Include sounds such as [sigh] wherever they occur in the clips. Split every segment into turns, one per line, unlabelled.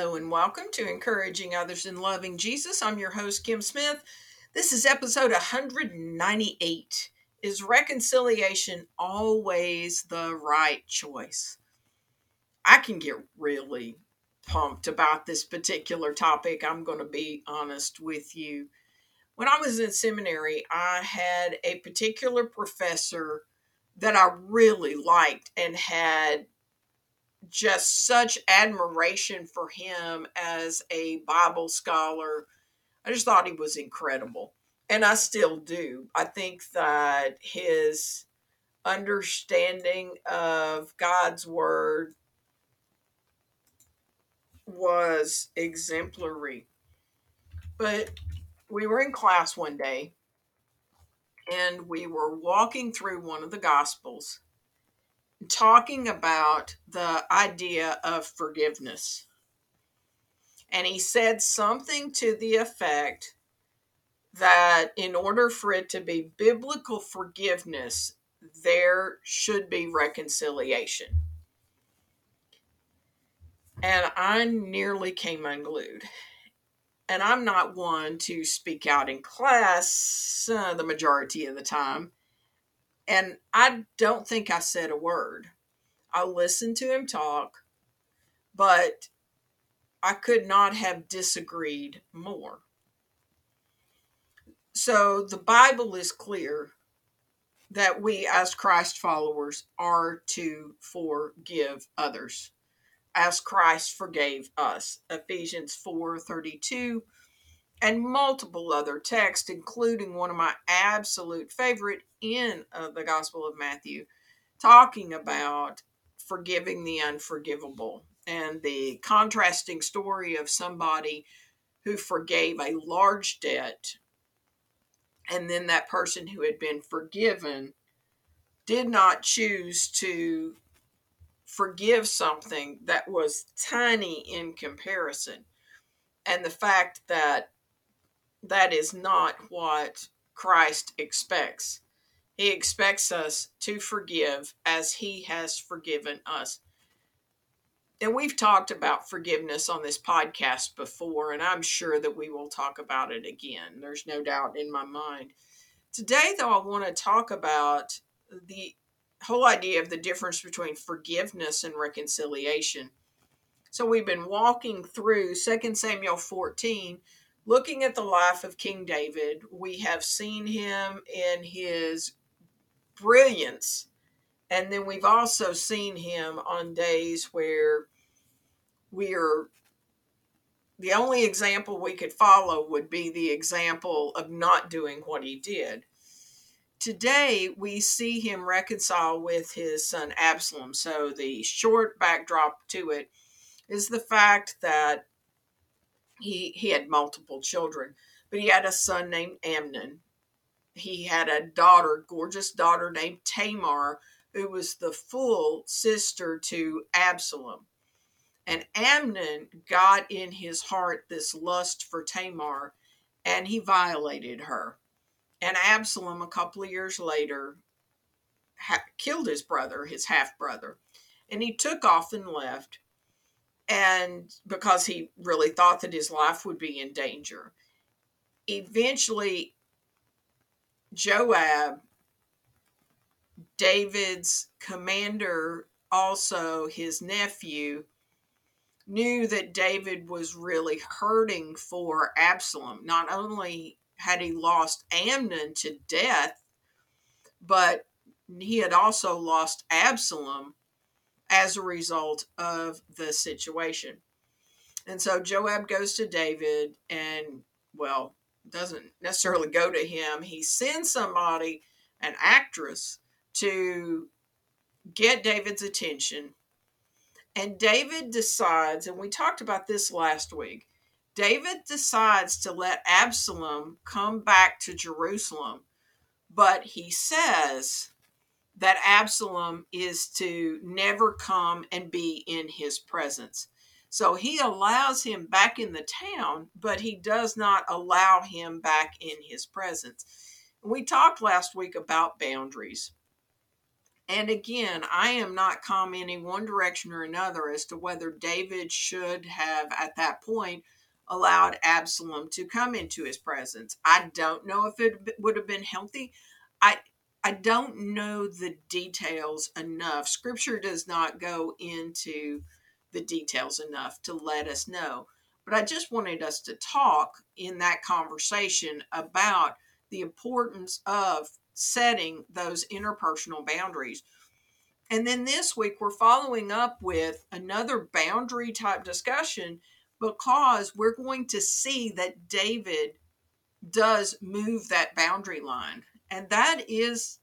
Hello and welcome to Encouraging Others in Loving Jesus. I'm your host, Kim Smith. This is episode 198. Is reconciliation always the right choice? I can get really pumped about this particular topic. I'm going to be honest with you. When I was in seminary, I had a particular professor that I really liked and had just such admiration for him as a Bible scholar. I just thought he was incredible. And I still do. I think that his understanding of God's word was exemplary. But we were in class one day and we were walking through one of the Gospels talking about the idea of forgiveness. And he said something to the effect that in order for it to be biblical forgiveness, there should be reconciliation. And I nearly came unglued. And I'm not one to speak out in class uh, the majority of the time. And I don't think I said a word. I listened to him talk, but I could not have disagreed more. So the Bible is clear that we, as Christ followers, are to forgive others as Christ forgave us. Ephesians 4 32 and multiple other texts, including one of my absolute favorite in uh, the Gospel of Matthew, talking about forgiving the unforgivable and the contrasting story of somebody who forgave a large debt and then that person who had been forgiven did not choose to forgive something that was tiny in comparison. And the fact that that is not what Christ expects. He expects us to forgive as he has forgiven us. And we've talked about forgiveness on this podcast before, and I'm sure that we will talk about it again. There's no doubt in my mind. Today, though, I want to talk about the whole idea of the difference between forgiveness and reconciliation. So, we've been walking through 2 Samuel 14 looking at the life of King David, we have seen him in his brilliance. And then we've also seen him on days where we're the only example we could follow would be the example of not doing what he did. Today, we see him reconcile with his son Absalom. So, the short backdrop to it is the fact that he he had multiple children, but he had a son named Amnon. He had a daughter, gorgeous daughter named Tamar, who was the full sister to Absalom. And Amnon got in his heart this lust for Tamar, and he violated her. And Absalom, a couple of years later, ha- killed his brother, his half brother, and he took off and left and because he really thought that his life would be in danger. Eventually, Joab, David's commander, also his nephew, knew that David was really hurting for Absalom. Not only had he lost Amnon to death, but he had also lost Absalom as a result of the situation. And so Joab goes to David and, well, doesn't necessarily go to him. He sends somebody, an actress, to get David's attention. And David decides, and we talked about this last week, David decides to let Absalom come back to Jerusalem, but he says, that Absalom is to never come and be in his presence. So he allows him back in the town, but he does not allow him back in his presence. We talked last week about boundaries. And again, I am not commenting one direction or another as to whether David should have, at that point, allowed Absalom to come into his presence. I don't know if it would have been healthy. I I don't know the details enough. Scripture does not go into the details enough to let us know. But I just wanted us to talk in that conversation about the importance of setting those interpersonal boundaries. And then this week, we're following up with another boundary type discussion because we're going to see that David does move that boundary line. And that is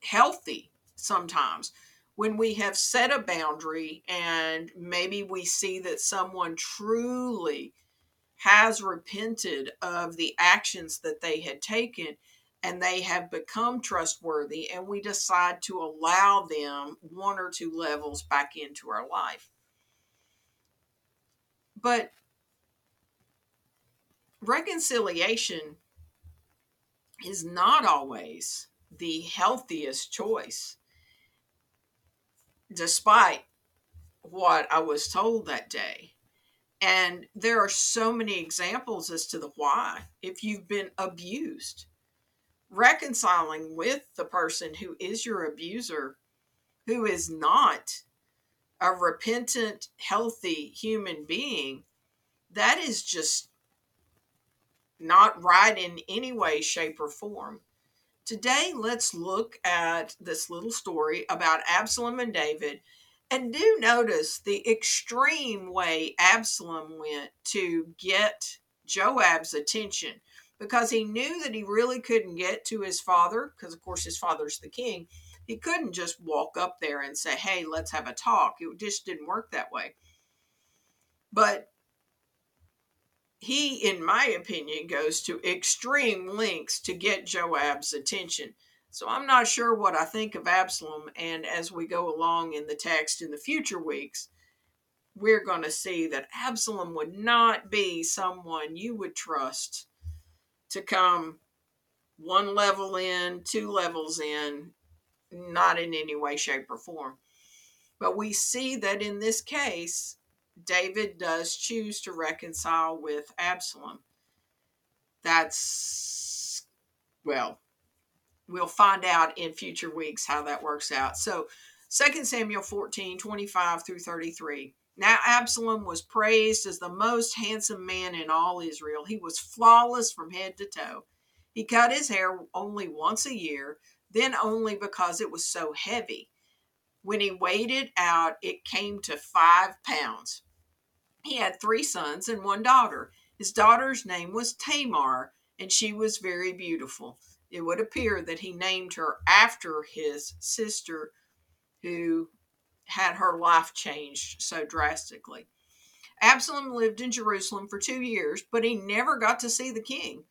healthy sometimes when we have set a boundary and maybe we see that someone truly has repented of the actions that they had taken and they have become trustworthy and we decide to allow them one or two levels back into our life. But reconciliation is not always the healthiest choice, despite what I was told that day. And there are so many examples as to the why. If you've been abused, reconciling with the person who is your abuser, who is not a repentant, healthy human being, that is just not right in any way, shape, or form. Today, let's look at this little story about Absalom and David. And do notice the extreme way Absalom went to get Joab's attention because he knew that he really couldn't get to his father, because of course his father's the king. He couldn't just walk up there and say, Hey, let's have a talk. It just didn't work that way. But he, in my opinion, goes to extreme lengths to get Joab's attention. So I'm not sure what I think of Absalom. And as we go along in the text in the future weeks, we're going to see that Absalom would not be someone you would trust to come one level in, two levels in, not in any way, shape, or form. But we see that in this case, David does choose to reconcile with Absalom. That's, well, we'll find out in future weeks how that works out. So, 2 Samuel 14 25 through 33. Now, Absalom was praised as the most handsome man in all Israel. He was flawless from head to toe. He cut his hair only once a year, then only because it was so heavy. When he weighed it out, it came to five pounds. He had three sons and one daughter. His daughter's name was Tamar, and she was very beautiful. It would appear that he named her after his sister, who had her life changed so drastically. Absalom lived in Jerusalem for two years, but he never got to see the king.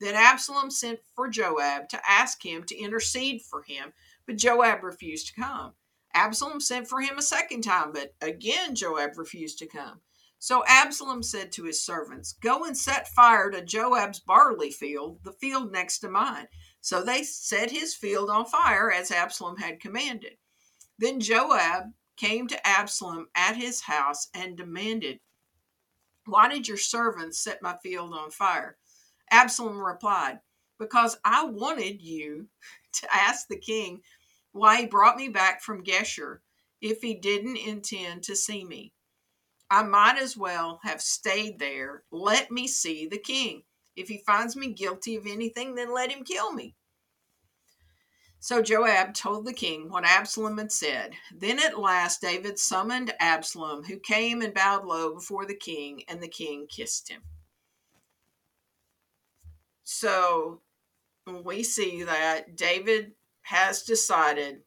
Then Absalom sent for Joab to ask him to intercede for him, but Joab refused to come. Absalom sent for him a second time, but again Joab refused to come. So Absalom said to his servants, Go and set fire to Joab's barley field, the field next to mine. So they set his field on fire as Absalom had commanded. Then Joab came to Absalom at his house and demanded, Why did your servants set my field on fire? Absalom replied, Because I wanted you [laughs] to ask the king why he brought me back from Geshur if he didn't intend to see me. I might as well have stayed there. Let me see the king. If he finds me guilty of anything, then let him kill me. So Joab told the king what Absalom had said. Then at last David summoned Absalom, who came and bowed low before the king, and the king kissed him. So we see that David has decided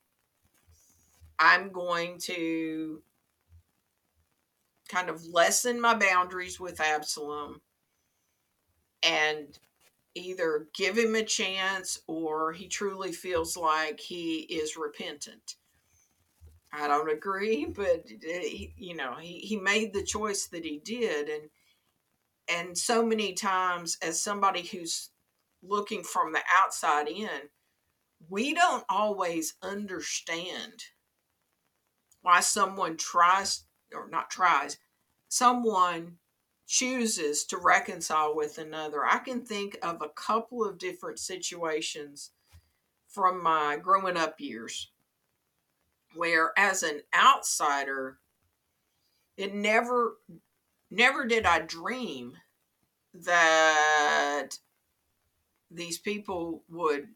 I'm going to kind of lessen my boundaries with Absalom and either give him a chance or he truly feels like he is repentant. I don't agree, but he, you know, he, he made the choice that he did and and so many times as somebody who's looking from the outside in, we don't always understand why someone tries or not tries, someone chooses to reconcile with another. I can think of a couple of different situations from my growing up years where as an outsider it never never did I dream that these people would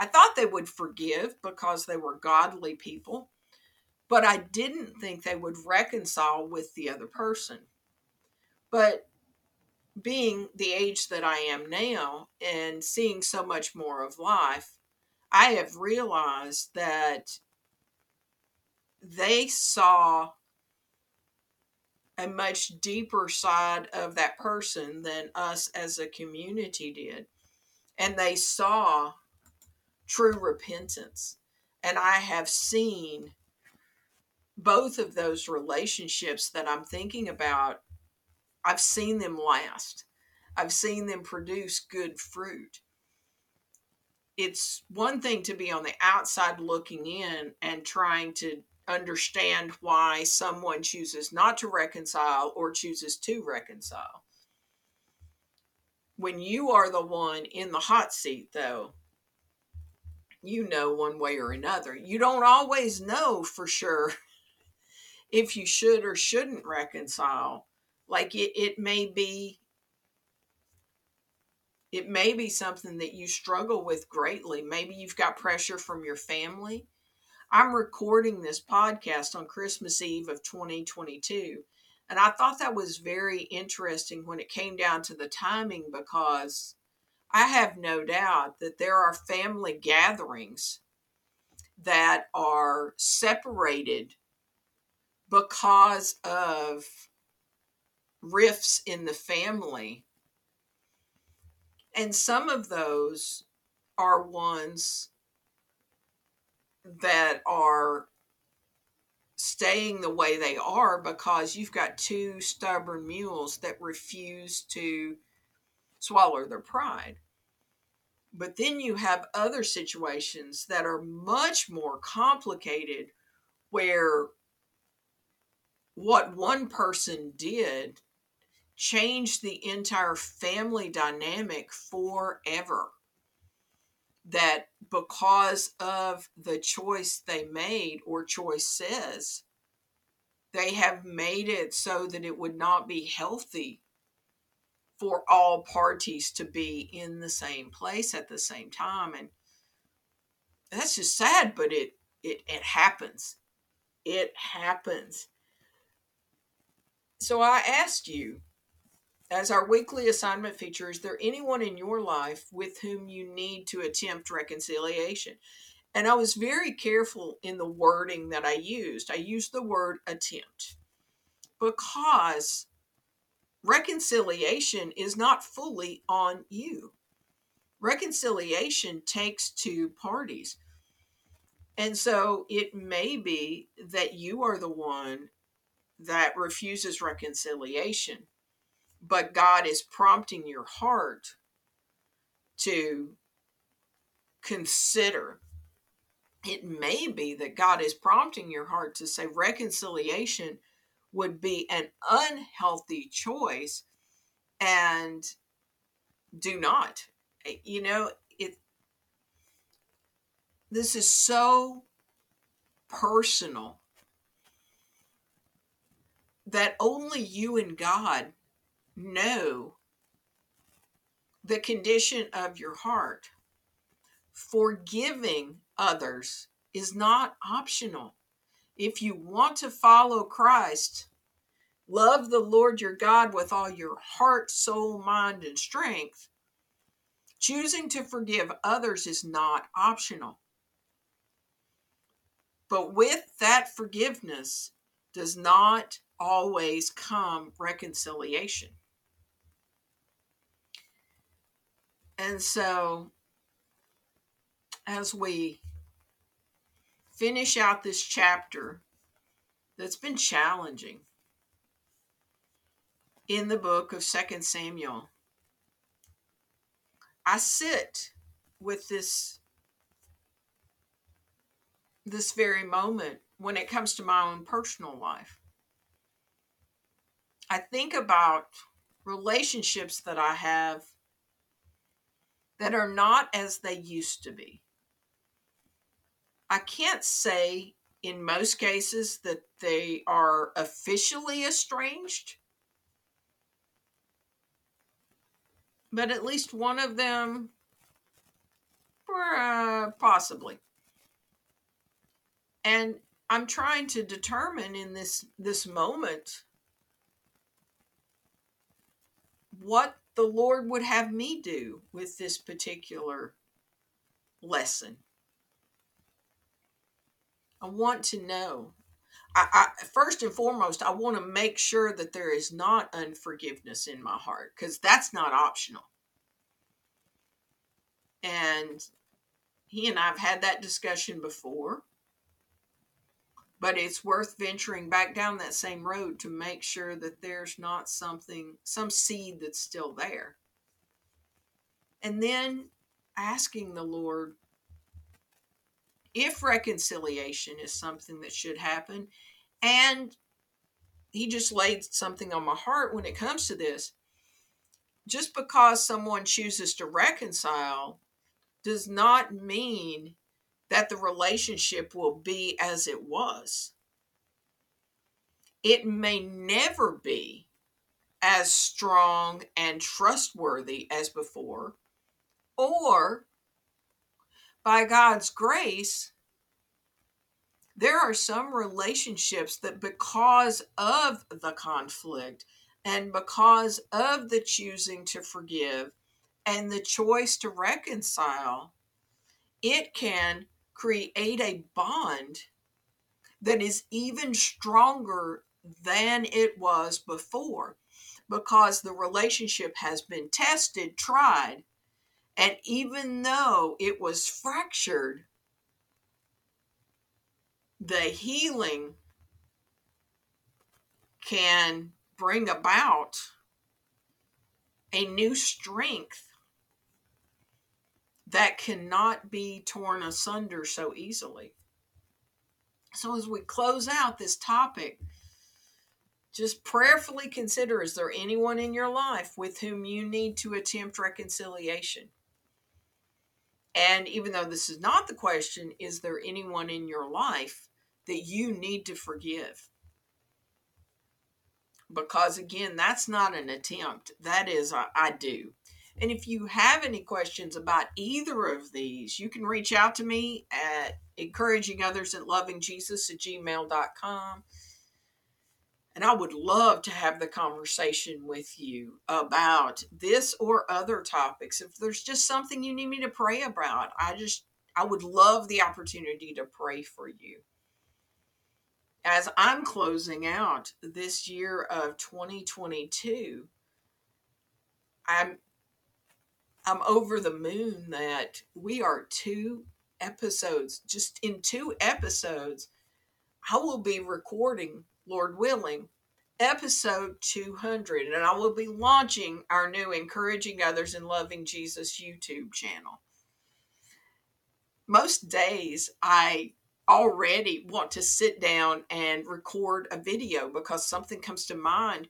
I thought they would forgive because they were godly people, but I didn't think they would reconcile with the other person. But being the age that I am now and seeing so much more of life, I have realized that they saw a much deeper side of that person than us as a community did. And they saw true repentance. And I have seen both of those relationships that I'm thinking about, I've seen them last. I've seen them produce good fruit. It's one thing to be on the outside looking in and trying to understand why someone chooses not to reconcile or chooses to reconcile. When you are the one in the hot seat, though, you know one way or another. You don't always know for sure [laughs] if you should or shouldn't reconcile. Like it, it may be it may be something that you struggle with greatly. Maybe you've got pressure from your family I'm recording this podcast on Christmas Eve of 2022. And I thought that was very interesting when it came down to the timing because I have no doubt that there are family gatherings that are separated because of rifts in the family. And some of those are ones that are staying the way they are because you've got two stubborn mules that refuse to swallow their pride. But then you have other situations that are much more complicated where what one person did changed the entire family dynamic forever that because of the choice they made or choices, they have made it so that it would not be healthy for all parties to be in the same place at the same time. And that's just sad, but it it, it happens. It happens. So I asked you, as our weekly assignment feature, is there anyone in your life with whom you need to attempt reconciliation? And I was very careful in the wording that I used. I used the word attempt because reconciliation is not fully on you. Reconciliation takes two parties. And so it may be that you are the one that refuses reconciliation but God is prompting your heart to consider. It may be that God is prompting your heart to say reconciliation would be an unhealthy choice and do not. Eh, you know, it this is so personal that only you and God know the condition of your heart. Forgiving others is not optional. If you want to follow Christ, love the Lord your God with all your heart, soul, mind, and strength. Choosing to forgive others is not optional. But with that forgiveness does not always come reconciliation. And so, as we finish out this chapter that's been challenging in the book of Second Samuel, I sit with this this very moment when it comes to my own personal life. I think about relationships that I have that are not as they used to be. I can't say in most cases that they are officially estranged, but at least one of them, uh, possibly. And I'm trying to determine in this this moment what the Lord would have me do with this particular lesson. I want to know. I, I, first and foremost, I want to make sure that there is not unforgiveness in my heart because that's not optional. And he and I've had that discussion before, but it's worth venturing back down that same road to make sure that there's not something, some seed that's still there. And then asking the Lord if reconciliation is something that should happen. And he just laid something on my heart when it comes to this. Just because someone chooses to reconcile does not mean that the relationship will be as it was. It may never be as strong and trustworthy as before, or by God's grace, there are some relationships that, because of the conflict and because of the choosing to forgive and the choice to reconcile, it can create a bond that is even stronger than it was before. Because the relationship has been tested, tried, and even though it was fractured, the healing can bring about a new strength that cannot be torn asunder so easily. So, as we close out this topic, just prayerfully consider is there anyone in your life with whom you need to attempt reconciliation? And even though this is not the question, is there anyone in your life that you need to forgive? Because again, that's not an attempt. That is, I do. And if you have any questions about either of these, you can reach out to me at encouraging others at lovingjesus at gmail.com. And I would love to have the conversation with you about this or other topics. If there's just something you need me to pray about, I just, I would love the opportunity to pray for you. As I'm closing out this year of 2022, I'm I'm over the moon that we are two episodes, just in two episodes, I will be recording Lord willing, episode 200. And I will be launching our new Encouraging Others and Loving Jesus YouTube channel. Most days, I already want to sit down and record a video because something comes to mind.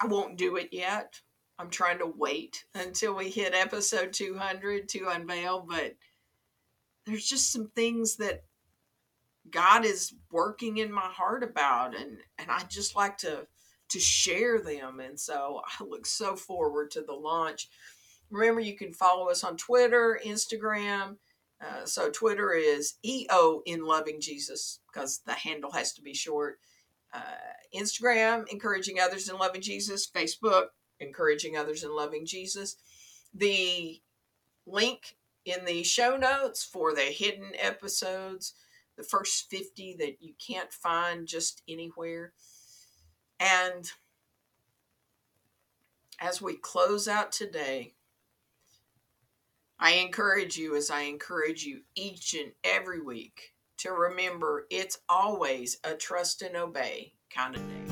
I won't do it yet. I'm trying to wait until we hit episode 200 to unveil, but there's just some things that God is working in my heart about and and I just like to to share them and so I look so forward to the launch. Remember you can follow us on Twitter, Instagram. Uh, so Twitter is EO in loving Jesus because the handle has to be short. Uh, Instagram, encouraging others in loving Jesus. Facebook, encouraging others in loving Jesus. The link in the show notes for the hidden episodes the first 50 that you can't find just anywhere. And as we close out today, I encourage you, as I encourage you each and every week, to remember it's always a trust and obey kind of day.